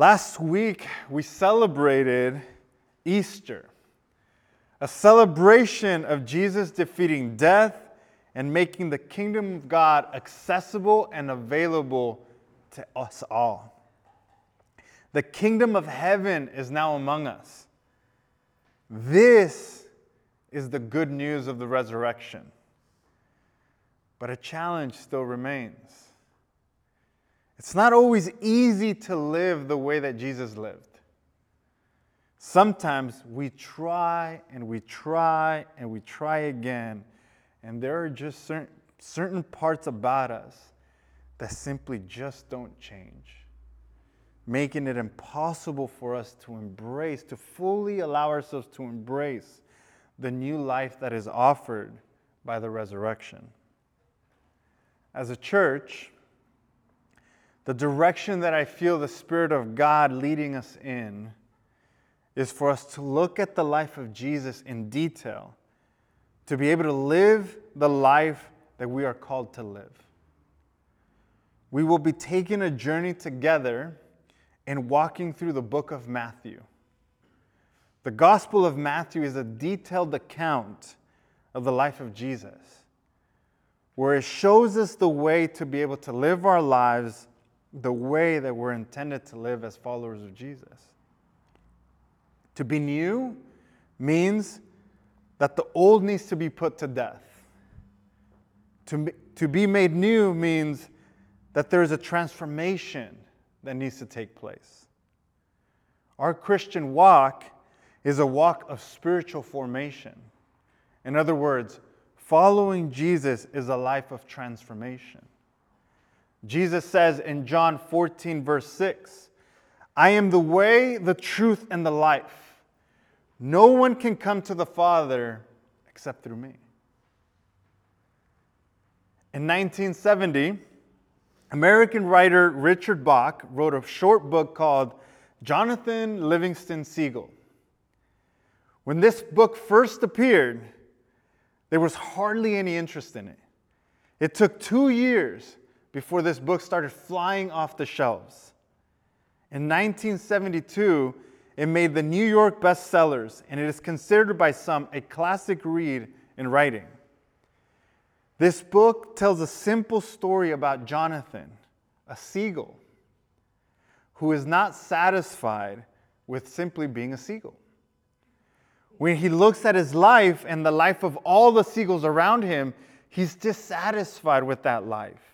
Last week, we celebrated Easter, a celebration of Jesus defeating death and making the kingdom of God accessible and available to us all. The kingdom of heaven is now among us. This is the good news of the resurrection. But a challenge still remains. It's not always easy to live the way that Jesus lived. Sometimes we try and we try and we try again, and there are just certain, certain parts about us that simply just don't change, making it impossible for us to embrace, to fully allow ourselves to embrace the new life that is offered by the resurrection. As a church, the direction that I feel the Spirit of God leading us in is for us to look at the life of Jesus in detail, to be able to live the life that we are called to live. We will be taking a journey together and walking through the book of Matthew. The Gospel of Matthew is a detailed account of the life of Jesus, where it shows us the way to be able to live our lives the way that we're intended to live as followers of Jesus. To be new means that the old needs to be put to death. To, to be made new means that there is a transformation that needs to take place. Our Christian walk is a walk of spiritual formation. In other words, following Jesus is a life of transformation. Jesus says in John 14, verse 6, I am the way, the truth, and the life. No one can come to the Father except through me. In 1970, American writer Richard Bach wrote a short book called Jonathan Livingston Seagull. When this book first appeared, there was hardly any interest in it. It took two years before this book started flying off the shelves. In 1972, it made the New York bestsellers, and it is considered by some a classic read in writing. This book tells a simple story about Jonathan, a seagull, who is not satisfied with simply being a seagull. When he looks at his life and the life of all the seagulls around him, he's dissatisfied with that life.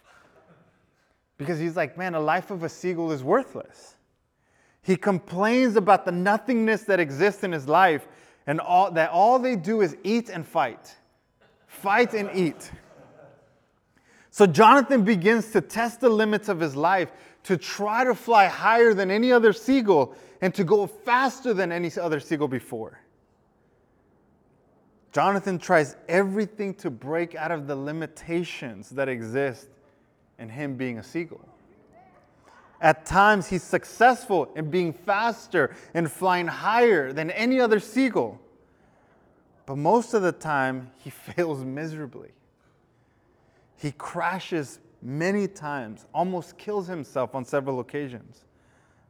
Because he's like, man, a life of a seagull is worthless. He complains about the nothingness that exists in his life and all, that all they do is eat and fight. Fight and eat. So Jonathan begins to test the limits of his life to try to fly higher than any other seagull and to go faster than any other seagull before. Jonathan tries everything to break out of the limitations that exist and him being a seagull. At times, he's successful in being faster and flying higher than any other seagull. But most of the time, he fails miserably. He crashes many times, almost kills himself on several occasions.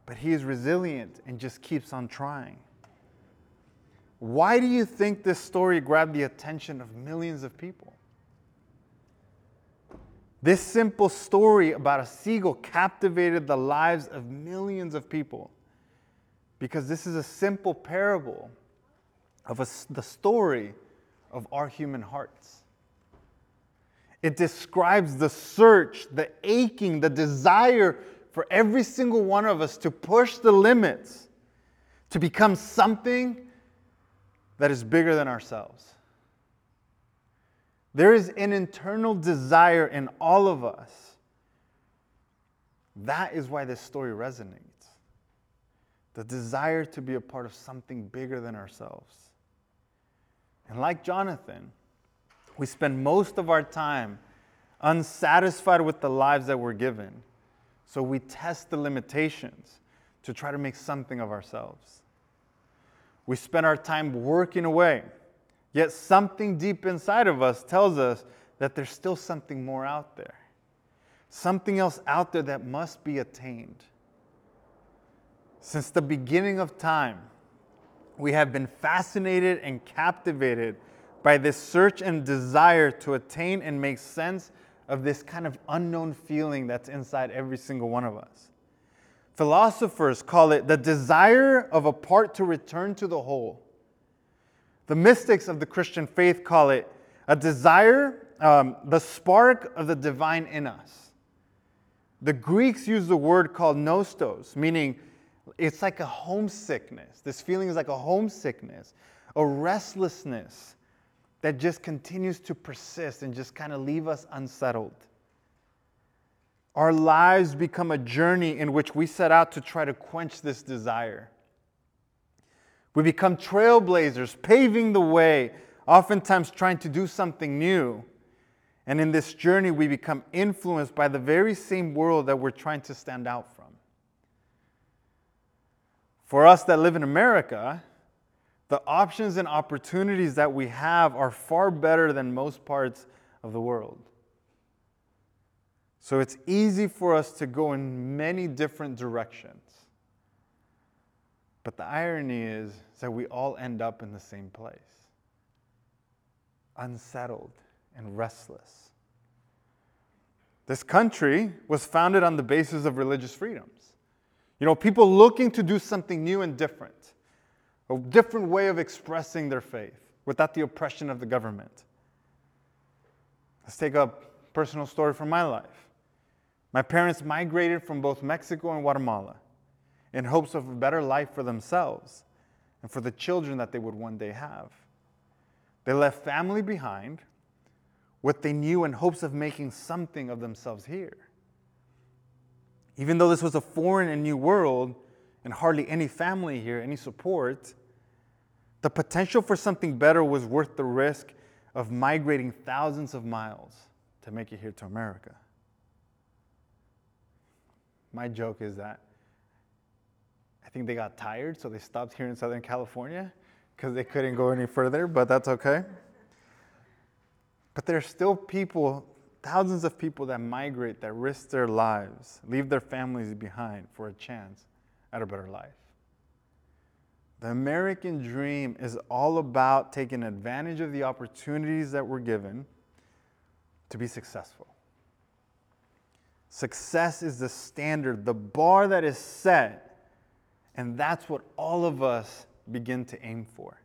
But he is resilient and just keeps on trying. Why do you think this story grabbed the attention of millions of people? This simple story about a seagull captivated the lives of millions of people because this is a simple parable of a, the story of our human hearts. It describes the search, the aching, the desire for every single one of us to push the limits, to become something that is bigger than ourselves. There is an internal desire in all of us. That is why this story resonates. The desire to be a part of something bigger than ourselves. And like Jonathan, we spend most of our time unsatisfied with the lives that we're given. So we test the limitations to try to make something of ourselves. We spend our time working away Yet something deep inside of us tells us that there's still something more out there, something else out there that must be attained. Since the beginning of time, we have been fascinated and captivated by this search and desire to attain and make sense of this kind of unknown feeling that's inside every single one of us. Philosophers call it the desire of a part to return to the whole. The mystics of the Christian faith call it a desire, um, the spark of the divine in us. The Greeks use the word called nostos, meaning it's like a homesickness. This feeling is like a homesickness, a restlessness that just continues to persist and just kind of leave us unsettled. Our lives become a journey in which we set out to try to quench this desire. We become trailblazers, paving the way, oftentimes trying to do something new. And in this journey, we become influenced by the very same world that we're trying to stand out from. For us that live in America, the options and opportunities that we have are far better than most parts of the world. So it's easy for us to go in many different directions. But the irony is that we all end up in the same place unsettled and restless. This country was founded on the basis of religious freedoms. You know, people looking to do something new and different a different way of expressing their faith without the oppression of the government. Let's take a personal story from my life. My parents migrated from both Mexico and Guatemala in hopes of a better life for themselves and for the children that they would one day have. They left family behind, what they knew in hopes of making something of themselves here. Even though this was a foreign and new world, and hardly any family here, any support, the potential for something better was worth the risk of migrating thousands of miles to make it here to America. My joke is that think they got tired, so they stopped here in Southern California because they couldn't go any further, but that's okay. But there are still people, thousands of people that migrate, that risk their lives, leave their families behind for a chance at a better life. The American dream is all about taking advantage of the opportunities that we're given to be successful. Success is the standard, the bar that is set, and that's what all of us begin to aim for.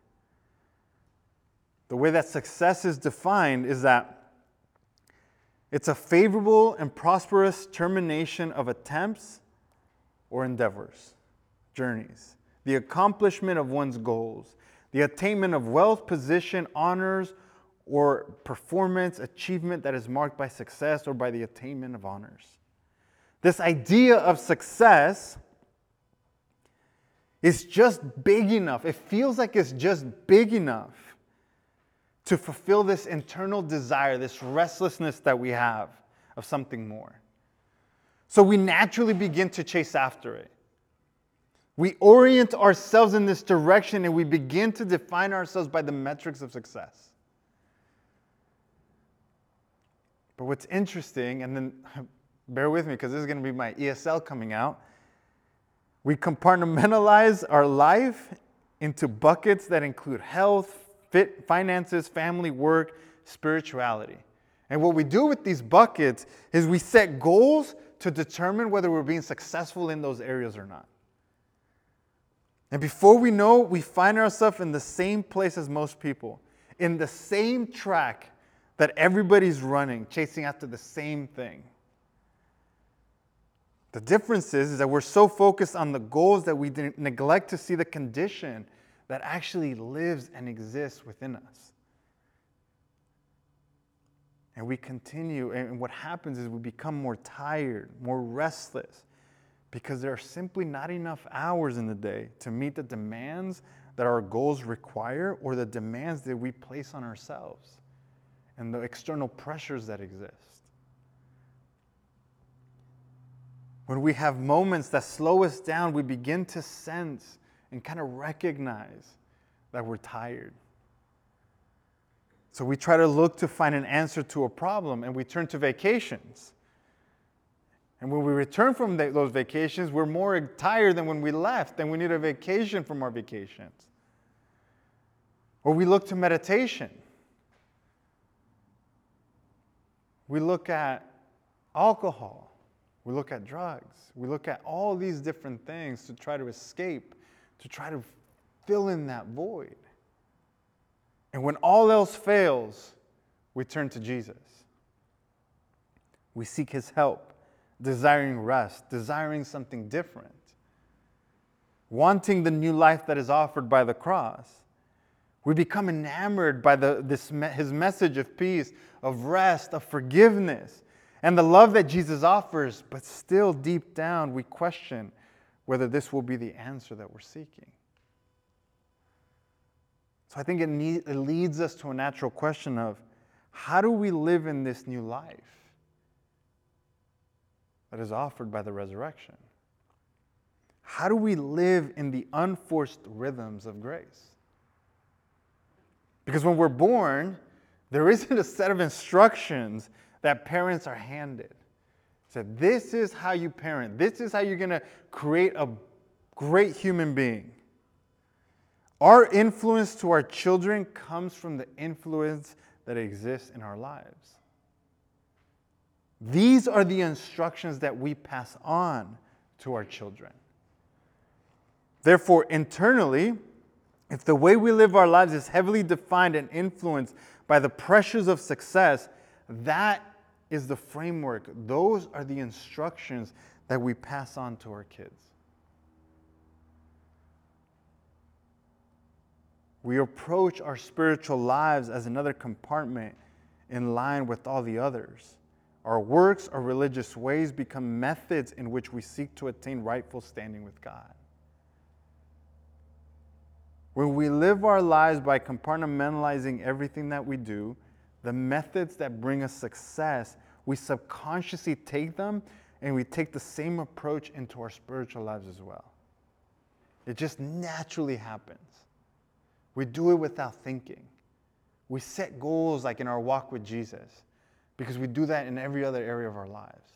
The way that success is defined is that it's a favorable and prosperous termination of attempts or endeavors journeys, the accomplishment of one's goals, the attainment of wealth, position, honors, or performance, achievement that is marked by success or by the attainment of honors. This idea of success is just big enough. It feels like it's just big enough to fulfill this internal desire, this restlessness that we have of something more. So we naturally begin to chase after it. We orient ourselves in this direction and we begin to define ourselves by the metrics of success. But what's interesting, and then bear with me because this is going to be my ESL coming out. We compartmentalize our life into buckets that include health, fit, finances, family, work, spirituality. And what we do with these buckets is we set goals to determine whether we're being successful in those areas or not. And before we know, we find ourselves in the same place as most people, in the same track that everybody's running, chasing after the same thing. The difference is, is that we're so focused on the goals that we neglect to see the condition that actually lives and exists within us. And we continue, and what happens is we become more tired, more restless, because there are simply not enough hours in the day to meet the demands that our goals require or the demands that we place on ourselves and the external pressures that exist. When we have moments that slow us down, we begin to sense and kind of recognize that we're tired. So we try to look to find an answer to a problem and we turn to vacations And when we return from those vacations, we're more tired than when we left, and we need a vacation from our vacations. Or we look to meditation. We look at alcohol. We look at drugs. We look at all these different things to try to escape, to try to fill in that void. And when all else fails, we turn to Jesus. We seek his help, desiring rest, desiring something different, wanting the new life that is offered by the cross. We become enamored by the, this, his message of peace, of rest, of forgiveness, and the love that Jesus offers, but still deep down we question whether this will be the answer that we're seeking. So I think it, need, it leads us to a natural question of how do we live in this new life that is offered by the resurrection? How do we live in the unforced rhythms of grace? Because when we're born, there isn't a set of instructions that parents are handed. So this is how you parent. This is how you're going to create a great human being. Our influence to our children comes from the influence that exists in our lives. These are the instructions that we pass on to our children. Therefore, internally, if the way we live our lives is heavily defined and influenced by the pressures of success, that is the framework. Those are the instructions that we pass on to our kids. We approach our spiritual lives as another compartment in line with all the others. Our works, our religious ways become methods in which we seek to attain rightful standing with God. When we live our lives by compartmentalizing everything that we do, the methods that bring us success, we subconsciously take them and we take the same approach into our spiritual lives as well. It just naturally happens. We do it without thinking. We set goals like in our walk with Jesus because we do that in every other area of our lives.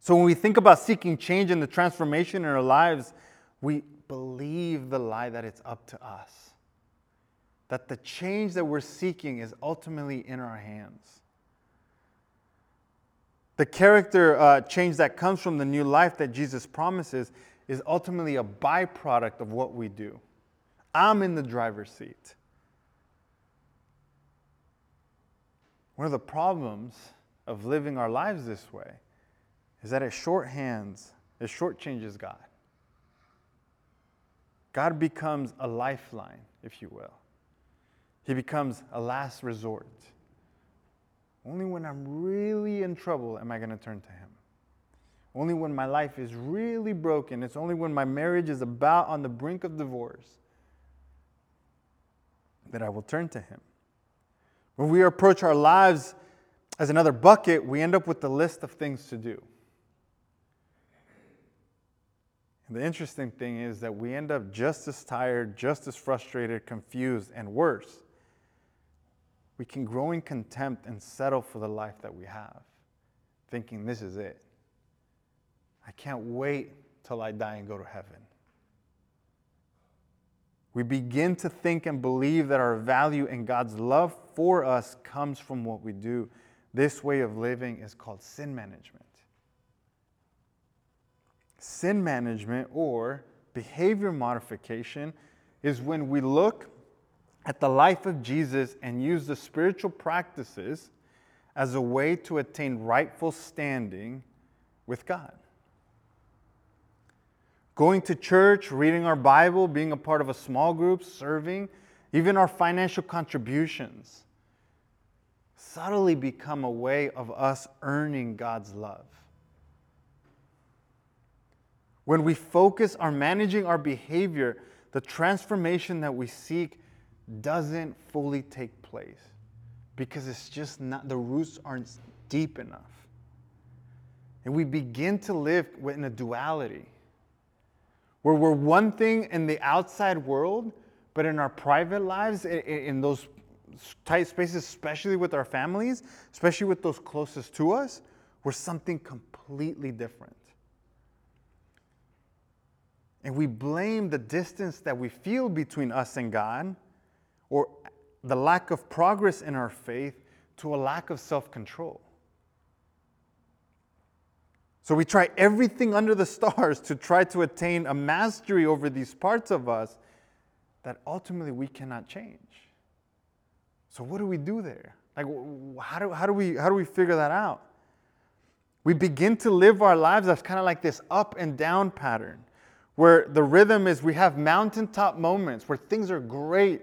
So when we think about seeking change and the transformation in our lives, we believe the lie that it's up to us. That the change that we're seeking is ultimately in our hands. The character uh, change that comes from the new life that Jesus promises is ultimately a byproduct of what we do. I'm in the driver's seat. One of the problems of living our lives this way is that it shorthands, it shortchanges God. God becomes a lifeline, if you will. He becomes a last resort. Only when I'm really in trouble am I going to turn to Him. Only when my life is really broken, it's only when my marriage is about on the brink of divorce that I will turn to Him. When we approach our lives as another bucket, we end up with the list of things to do. And the interesting thing is that we end up just as tired, just as frustrated, confused, and worse. We can grow in contempt and settle for the life that we have, thinking this is it. I can't wait till I die and go to heaven. We begin to think and believe that our value and God's love for us comes from what we do. This way of living is called sin management. Sin management or behavior modification is when we look at the life of Jesus and use the spiritual practices as a way to attain rightful standing with God. Going to church, reading our Bible, being a part of a small group, serving, even our financial contributions subtly become a way of us earning God's love. When we focus on managing our behavior, the transformation that we seek doesn't fully take place because it's just not, the roots aren't deep enough. And we begin to live in a duality where we're one thing in the outside world, but in our private lives, in those tight spaces, especially with our families, especially with those closest to us, we're something completely different. And we blame the distance that we feel between us and God or the lack of progress in our faith to a lack of self control. So we try everything under the stars to try to attain a mastery over these parts of us that ultimately we cannot change. So what do we do there? Like how do, how do we how do we figure that out? We begin to live our lives as kind of like this up and down pattern where the rhythm is we have mountaintop moments where things are great,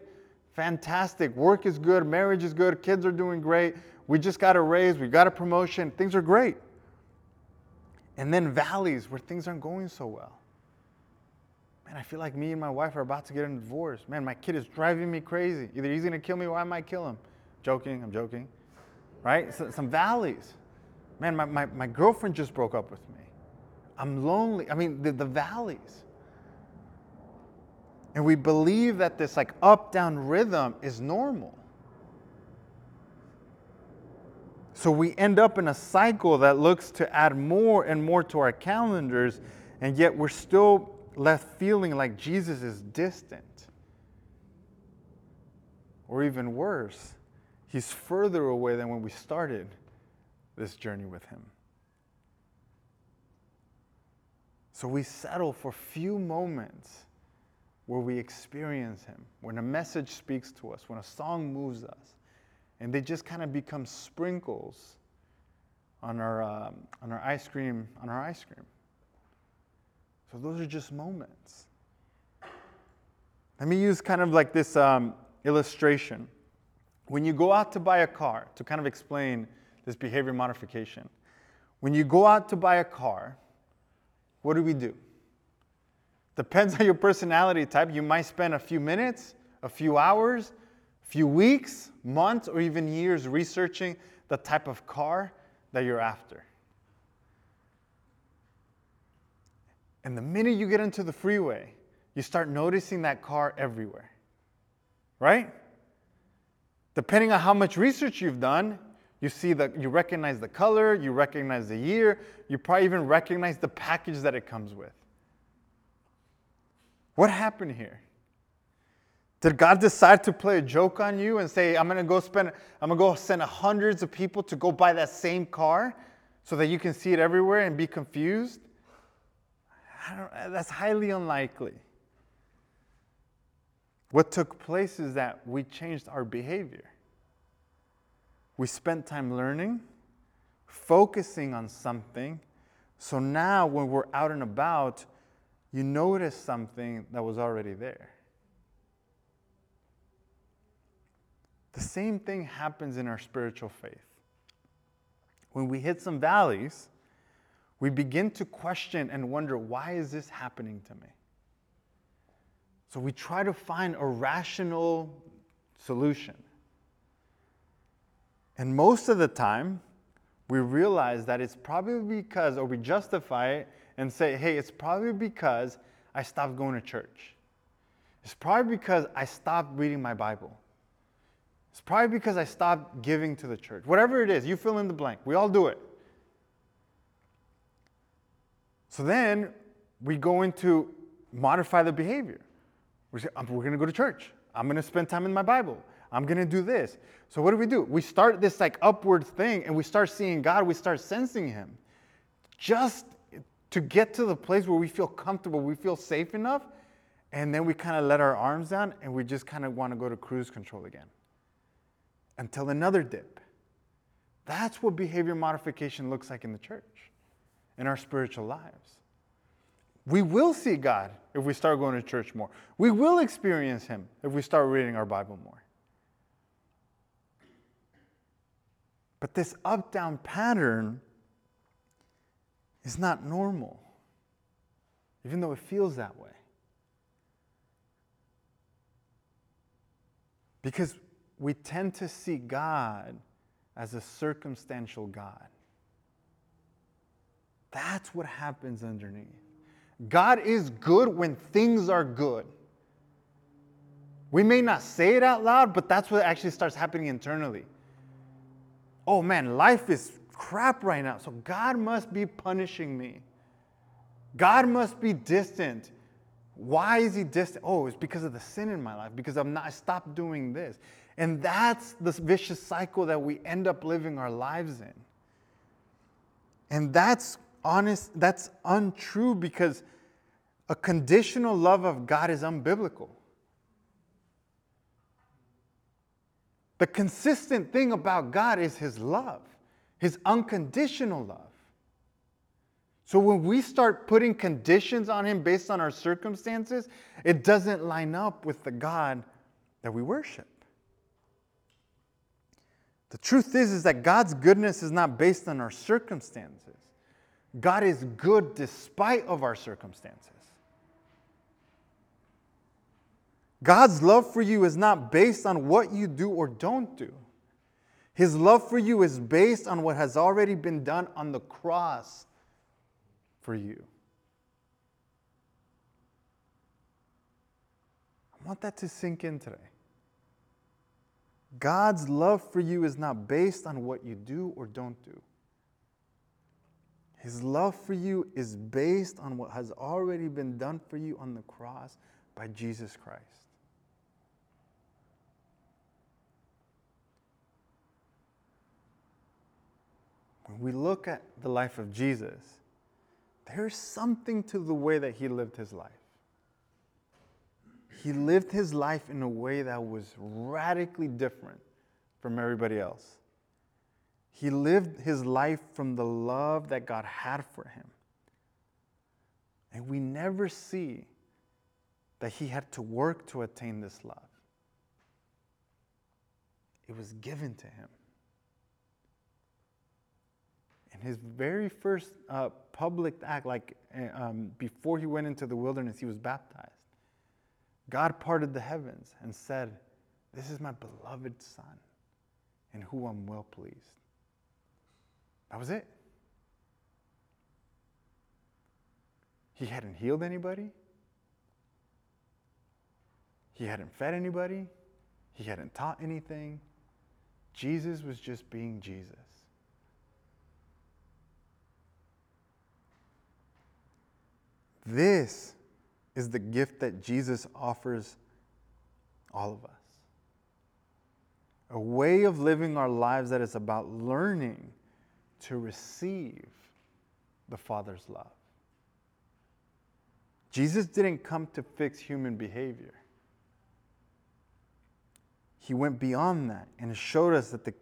fantastic, work is good, marriage is good, kids are doing great, we just got a raise, we got a promotion, things are great and then valleys where things aren't going so well. Man, I feel like me and my wife are about to get a divorce. Man, my kid is driving me crazy. Either he's gonna kill me or I might kill him. Joking, I'm joking. Right? So, some valleys. Man, my, my, my girlfriend just broke up with me. I'm lonely. I mean, the, the valleys. And we believe that this like up down rhythm is normal. So we end up in a cycle that looks to add more and more to our calendars, and yet we're still left feeling like Jesus is distant. Or even worse, he's further away than when we started this journey with him. So we settle for few moments where we experience him, when a message speaks to us, when a song moves us and they just kind of become sprinkles on our, um, on our ice cream on our ice cream. So those are just moments. Let me use kind of like this um, illustration. When you go out to buy a car to kind of explain this behavior modification when you go out to buy a car what do we do depends on your personality type you might spend a few minutes a few hours a few weeks, months, or even years researching the type of car that you're after. And the minute you get into the freeway, you start noticing that car everywhere. Right? Depending on how much research you've done, you see that you recognize the color, you recognize the year, you probably even recognize the package that it comes with. What happened here? Did God decide to play a joke on you and say, I'm gonna go spend, I'm gonna go send hundreds of people to go buy that same car so that you can see it everywhere and be confused? that's highly unlikely. What took place is that we changed our behavior. We spent time learning, focusing on something. So now, when we're out and about, you notice something that was already there. The same thing happens in our spiritual faith. When we hit some valleys, we begin to question and wonder why is this happening to me? So we try to find a rational solution. And most of the time, we realize that it's probably because, or we justify it and say, hey, it's probably because I stopped going to church. It's probably because I stopped reading my Bible. It's probably because I stopped giving to the church. Whatever it is, you fill in the blank. We all do it. So then we go into modify the behavior. We say, um, we're going to go to church. I'm going to spend time in my Bible. I'm going to do this. So what do we do? We start this like upward thing and we start seeing God. We start sensing Him. Just to get to the place where we feel comfortable, we feel safe enough, and then we kind of let our arms down and we just kind of want to go to cruise control again until another dip. That's what behavior modification looks like in the church, in our spiritual lives. We will see God if we start going to church more. We will experience Him if we start reading our Bible more. But this up down pattern is not normal, even though it feels that way. Because we tend to see God as a circumstantial God. That's what happens underneath. God is good when things are good. We may not say it out loud, but that's what actually starts happening internally. Oh man, life is crap right now. So God must be punishing me. God must be distant. Why is he distant? Oh, it's because of the sin in my life, because I'm not, I stopped doing this. And that's the vicious cycle that we end up living our lives in. And that's honest, that's untrue because a conditional love of God is unbiblical. The consistent thing about God is his love, his unconditional love. So when we start putting conditions on him based on our circumstances, it doesn't line up with the God that we worship. The truth is is that God's goodness is not based on our circumstances. God is good despite of our circumstances. God's love for you is not based on what you do or don't do. His love for you is based on what has already been done on the cross for you. I want that to sink in today. God's love for you is not based on what you do or don't do. His love for you is based on what has already been done for you on the cross by Jesus Christ. When we look at the life of Jesus, there's something to the way that he lived his life. He lived his life in a way that was radically different from everybody else. He lived his life from the love that God had for him. And we never see that he had to work to attain this love, it was given to him. And his very first uh, public act, like eh, um, before he went into the wilderness, he was baptized. God parted the heavens and said, This is my beloved Son, in whom I'm well pleased. That was it. He hadn't healed anybody. He hadn't fed anybody. He hadn't taught anything. Jesus was just being Jesus. This is the gift that Jesus offers all of us a way of living our lives that is about learning to receive the Father's love. Jesus didn't come to fix human behavior. He went beyond that and showed us that the,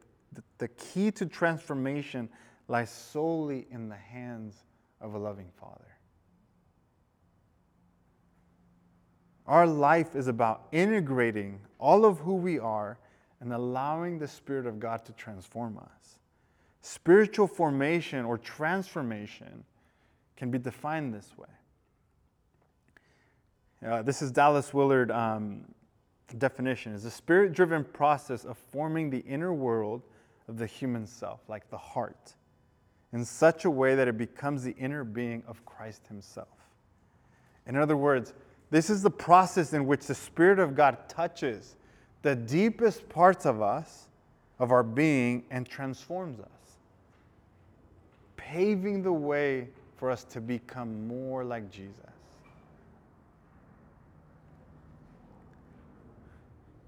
the key to transformation lies solely in the hands of a loving Father. Our life is about integrating all of who we are and allowing the Spirit of God to transform us. Spiritual formation or transformation can be defined this way. Uh, this is Dallas Willard um, definition is a spirit-driven process of forming the inner world of the human self, like the heart, in such a way that it becomes the inner being of Christ Himself. In other words, this is the process in which the Spirit of God touches the deepest parts of us, of our being, and transforms us, paving the way for us to become more like Jesus.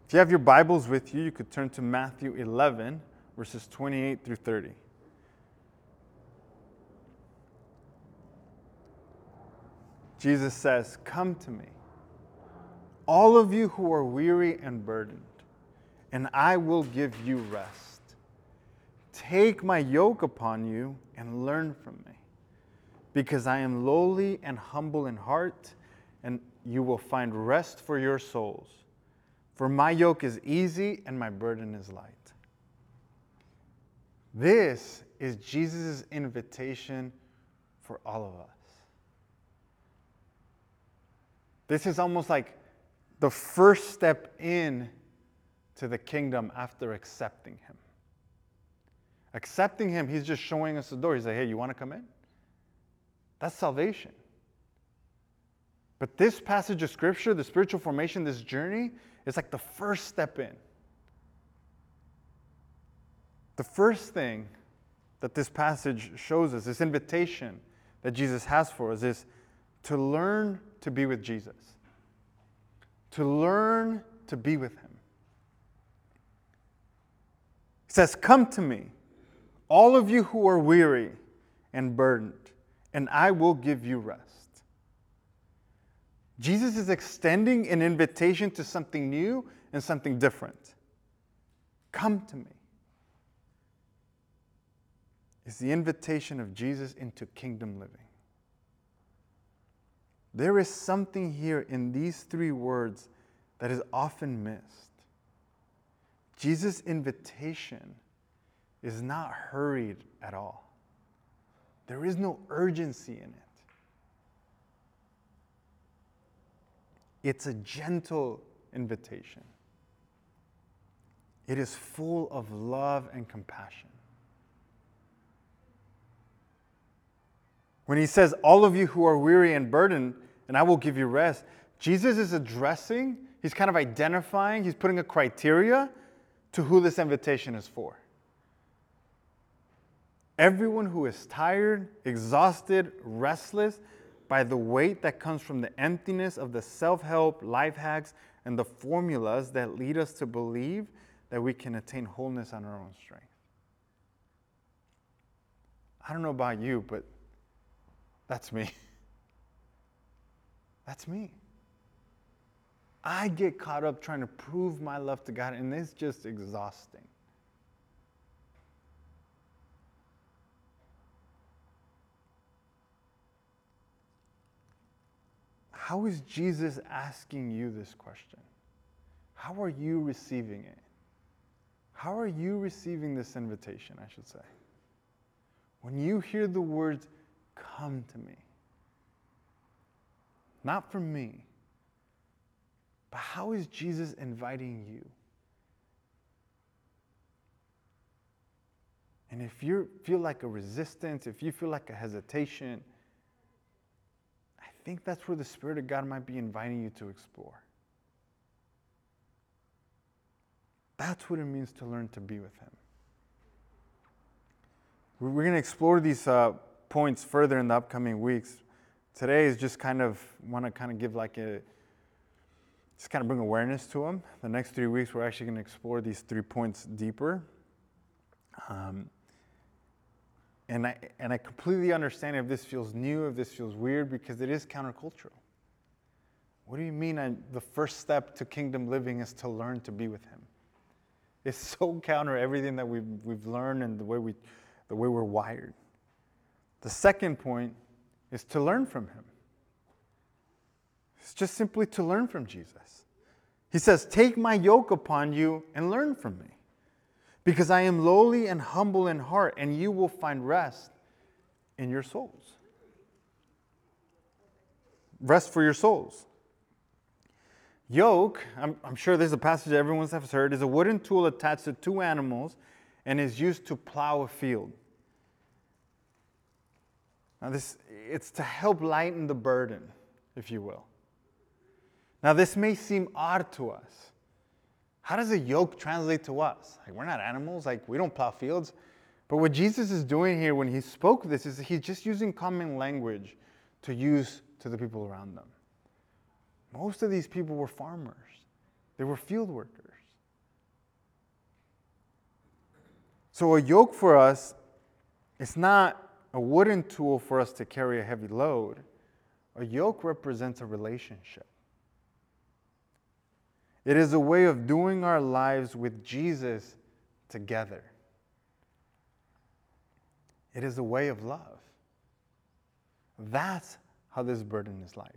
If you have your Bibles with you, you could turn to Matthew 11, verses 28 through 30. Jesus says, Come to me all of you who are weary and burdened, and I will give you rest. Take my yoke upon you and learn from me, because I am lowly and humble in heart, and you will find rest for your souls. For my yoke is easy and my burden is light. This is Jesus' invitation for all of us. This is almost like the first step in to the kingdom after accepting him. Accepting him, he's just showing us the door. He's like, hey, you want to come in? That's salvation. But this passage of scripture, the spiritual formation, this journey, is like the first step in. The first thing that this passage shows us, this invitation that Jesus has for us, is to learn to be with Jesus, to learn to be with Him. He says, Come to me, all of you who are weary and burdened, and I will give you rest. Jesus is extending an invitation to something new and something different. Come to me. It's the invitation of Jesus into kingdom living. There is something here in these three words that is often missed. Jesus' invitation is not hurried at all, there is no urgency in it. It's a gentle invitation. It is full of love and compassion. When he says, All of you who are weary and burdened, and I will give you rest, Jesus is addressing, he's kind of identifying, he's putting a criteria to who this invitation is for. Everyone who is tired, exhausted, restless by the weight that comes from the emptiness of the self help, life hacks, and the formulas that lead us to believe that we can attain wholeness on our own strength. I don't know about you, but that's me. That's me. I get caught up trying to prove my love to God, and it's just exhausting. How is Jesus asking you this question? How are you receiving it? How are you receiving this invitation, I should say? When you hear the words, come to me, not from me. But how is Jesus inviting you? And if you feel like a resistance, if you feel like a hesitation, I think that's where the Spirit of God might be inviting you to explore. That's what it means to learn to be with Him. We're going to explore these uh, points further in the upcoming weeks today is just kind of want to kind of give like a just kind of bring awareness to them. The next three weeks, we're actually going to explore these three points deeper. Um, and I and I completely understand if this feels new, if this feels weird, because it is countercultural. What do you mean? I, the first step to kingdom living is to learn to be with Him. It's so counter everything that we've we've learned and the way we the way we're wired. The second point is to learn from him. It's just simply to learn from Jesus. He says, Take my yoke upon you and learn from me, because I am lowly and humble in heart, and you will find rest in your souls. Rest for your souls. Yoke, I'm, I'm sure there's a passage everyone's has heard, is a wooden tool attached to two animals and is used to plow a field. Now, this, it's to help lighten the burden, if you will. Now, this may seem odd to us. How does a yoke translate to us? Like, we're not animals, like, we don't plow fields. But what Jesus is doing here when he spoke this is he's just using common language to use to the people around them. Most of these people were farmers, they were field workers. So, a yoke for us, it's not a wooden tool for us to carry a heavy load, a yoke represents a relationship. It is a way of doing our lives with Jesus together. It is a way of love. That's how this burden is lighter.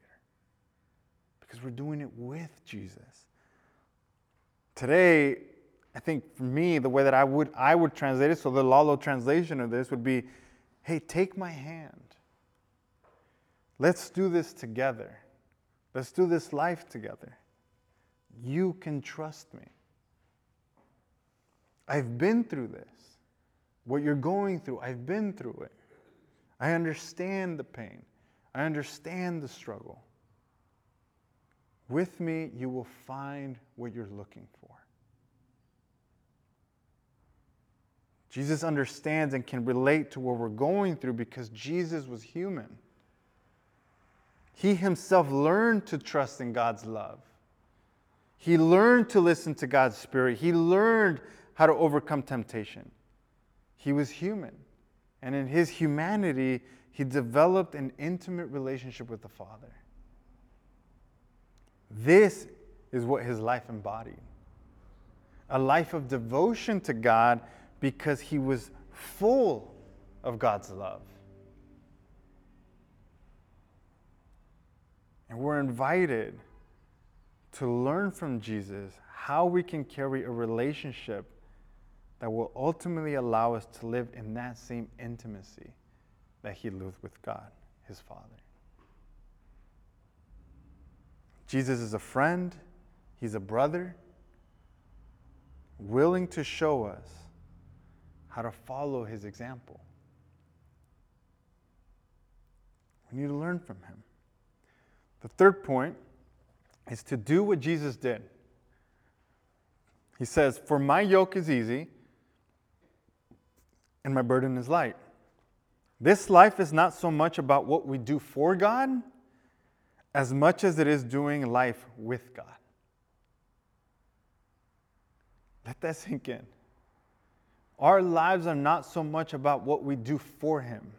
Because we're doing it with Jesus. Today, I think for me, the way that I would I would translate it, so the Lalo translation of this would be hey, take my hand. Let's do this together. Let's do this life together. You can trust me. I've been through this. What you're going through, I've been through it. I understand the pain. I understand the struggle. With me, you will find what you're looking for. Jesus understands and can relate to what we're going through because Jesus was human. He himself learned to trust in God's love. He learned to listen to God's Spirit. He learned how to overcome temptation. He was human. And in his humanity, he developed an intimate relationship with the Father. This is what his life embodied a life of devotion to God because he was full of God's love. And we're invited to learn from Jesus how we can carry a relationship that will ultimately allow us to live in that same intimacy that he lived with God, his Father. Jesus is a friend, he's a brother, willing to show us how to follow his example. We need to learn from him. The third point is to do what Jesus did. He says, For my yoke is easy and my burden is light. This life is not so much about what we do for God as much as it is doing life with God. Let that sink in. Our lives are not so much about what we do for Him,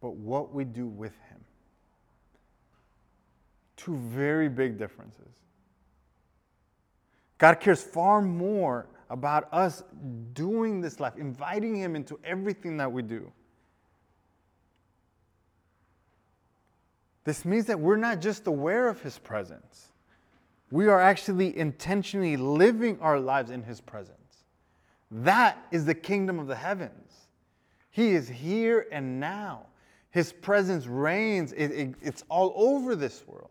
but what we do with Him. Two very big differences. God cares far more about us doing this life, inviting Him into everything that we do. This means that we're not just aware of His presence, we are actually intentionally living our lives in His presence. That is the kingdom of the heavens. He is here and now. His presence reigns, it, it, it's all over this world.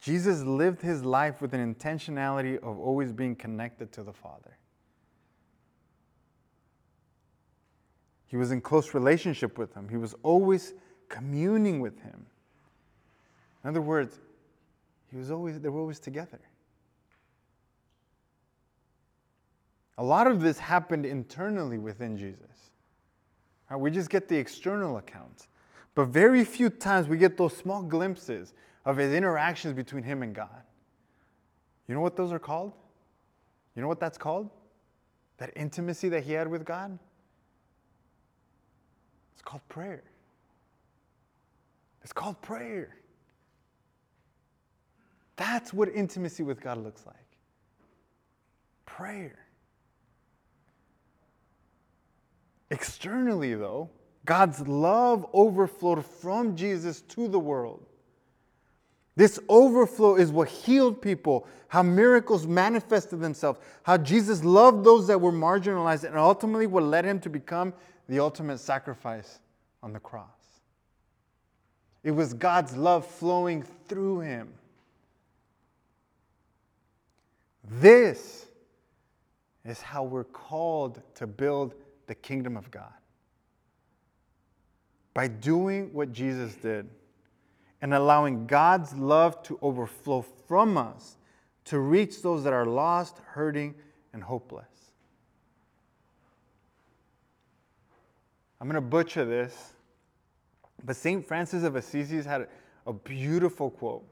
Jesus lived his life with an intentionality of always being connected to the Father. He was in close relationship with him. He was always communing with him. In other words, was always, they were always together. A lot of this happened internally within Jesus. Right, we just get the external accounts. But very few times we get those small glimpses of his interactions between him and God. You know what those are called? You know what that's called? That intimacy that he had with God? It's called prayer. It's called prayer. That's what intimacy with God looks like prayer. Externally, though, God's love overflowed from Jesus to the world. This overflow is what healed people, how miracles manifested themselves, how Jesus loved those that were marginalized, and ultimately what led him to become the ultimate sacrifice on the cross. It was God's love flowing through him. This is how we're called to build the kingdom of God. By doing what Jesus did and allowing God's love to overflow from us to reach those that are lost, hurting, and hopeless. I'm going to butcher this, but St. Francis of Assisi had a beautiful quote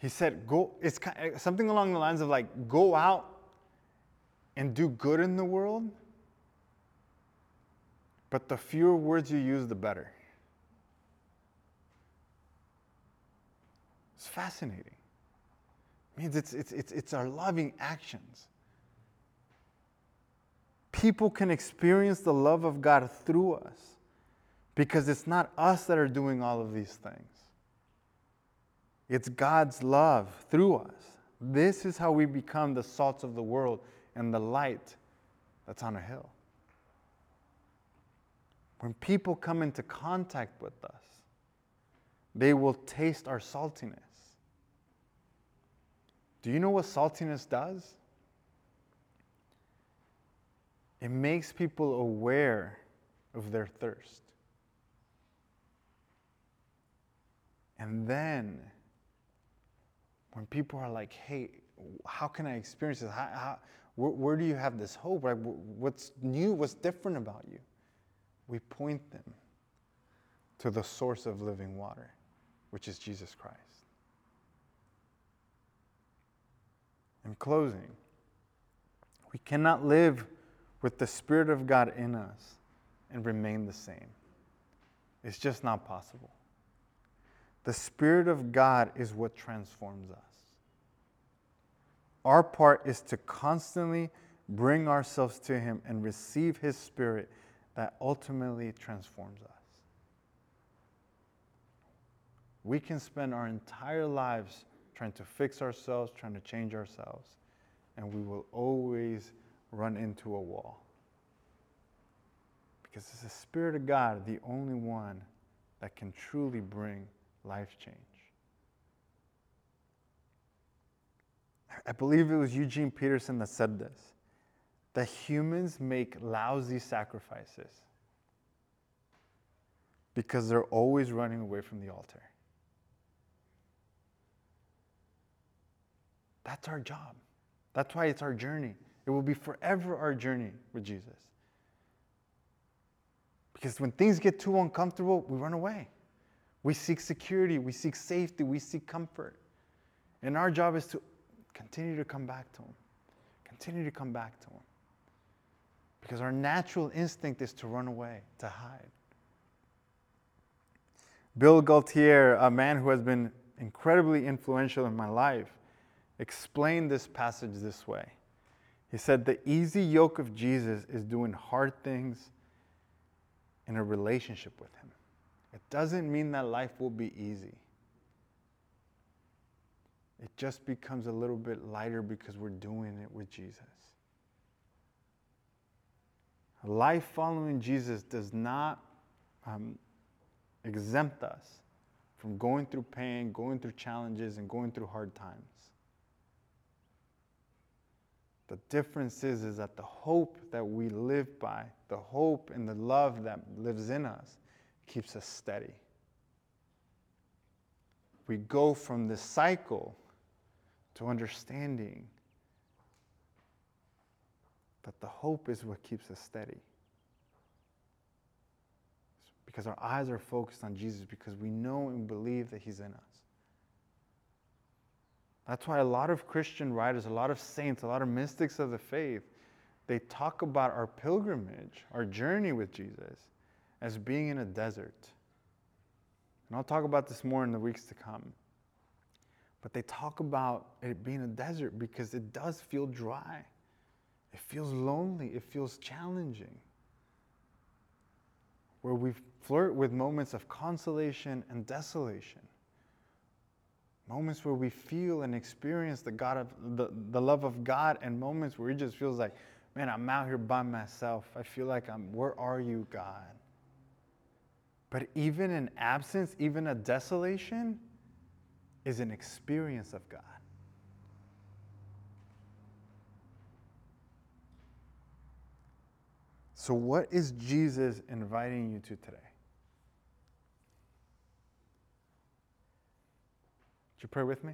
he said, go, it's eh, something along the lines of like, go out and do good in the world, but the fewer words you use, the better. It's fascinating. It means it's, it's, it's, it's our loving actions. People can experience the love of God through us because it's not us that are doing all of these things. It's God's love through us. This is how we become the salt of the world and the light that's on a hill. When people come into contact with us, they will taste our saltiness. Do you know what saltiness does? It makes people aware of their thirst. And then, when people are like, hey, how can I experience this? How, how, where, where, do you have this hope? What's new? What's different about you? We point them to the source of living water, which is Jesus Christ. In closing, we cannot live with the Spirit of God in us and remain the same. It's just not possible. The Spirit of God is what transforms us. Our part is to constantly bring ourselves to Him and receive His Spirit that ultimately transforms us. We can spend our entire lives trying to fix ourselves, trying to change ourselves, and we will always run into a wall. Because it's the Spirit of God, the only one that can truly bring life change. I believe it was Eugene Peterson that said this that humans make lousy sacrifices because they're always running away from the altar. That's our job. That's why it's our journey. It will be forever our journey with Jesus. Because when things get too uncomfortable, we run away. We seek security, we seek safety, we seek comfort. And our job is to continue to come back to Him. Continue to come back to Him. Because our natural instinct is to run away, to hide. Bill Gaultiere, a man who has been incredibly influential in my life, explained this passage this way. He said, The easy yoke of Jesus is doing hard things in a relationship with Him. It doesn't mean that life will be easy. It just becomes a little bit lighter because we're doing it with Jesus. Life following Jesus does not um, exempt us from going through pain, going through challenges, and going through hard times. The difference is, is that the hope that we live by, the hope and the love that lives in us, keeps us steady. We go from this cycle to understanding that the hope is what keeps us steady. Because our eyes are focused on Jesus, because we know and believe that He's in us. That's why a lot of Christian writers, a lot of saints, a lot of mystics of the faith, they talk about our pilgrimage, our journey with Jesus, as being in a desert. And I'll talk about this more in the weeks to come. But they talk about it being a desert because it does feel dry. It feels lonely. It feels challenging. Where we flirt with moments of consolation and desolation moments where we feel and experience the God of the, the love of God, and moments where it just feels like, man, I'm out here by myself. I feel like I'm, where are you, God? But even in absence, even a desolation, is an experience of God. So, what is Jesus inviting you to today? Would you pray with me?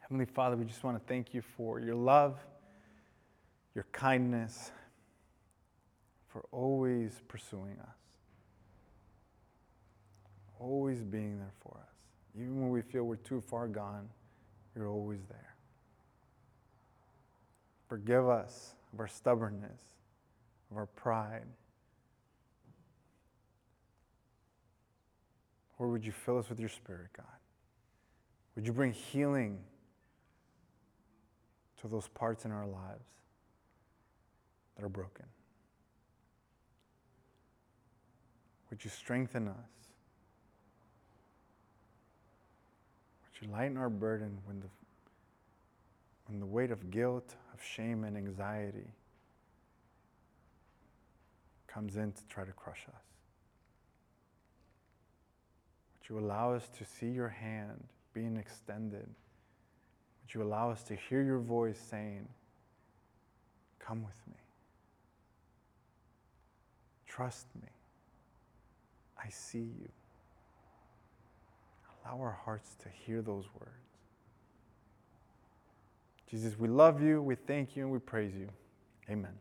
Heavenly Father, we just want to thank you for your love, your kindness, for always pursuing us, always being there for us. Even when we feel we're too far gone, you're always there. Forgive us of our stubbornness, of our pride. Or would you fill us with your spirit, God? Would you bring healing to those parts in our lives that are broken? Would you strengthen us? You lighten our burden when the, when the weight of guilt, of shame, and anxiety comes in to try to crush us? Would you allow us to see your hand? being extended. Would you allow us to hear your voice saying, Come with me. Trust me. I see you. Allow our hearts to hear those words. Jesus, we love you, we thank you, and we praise you. Amen.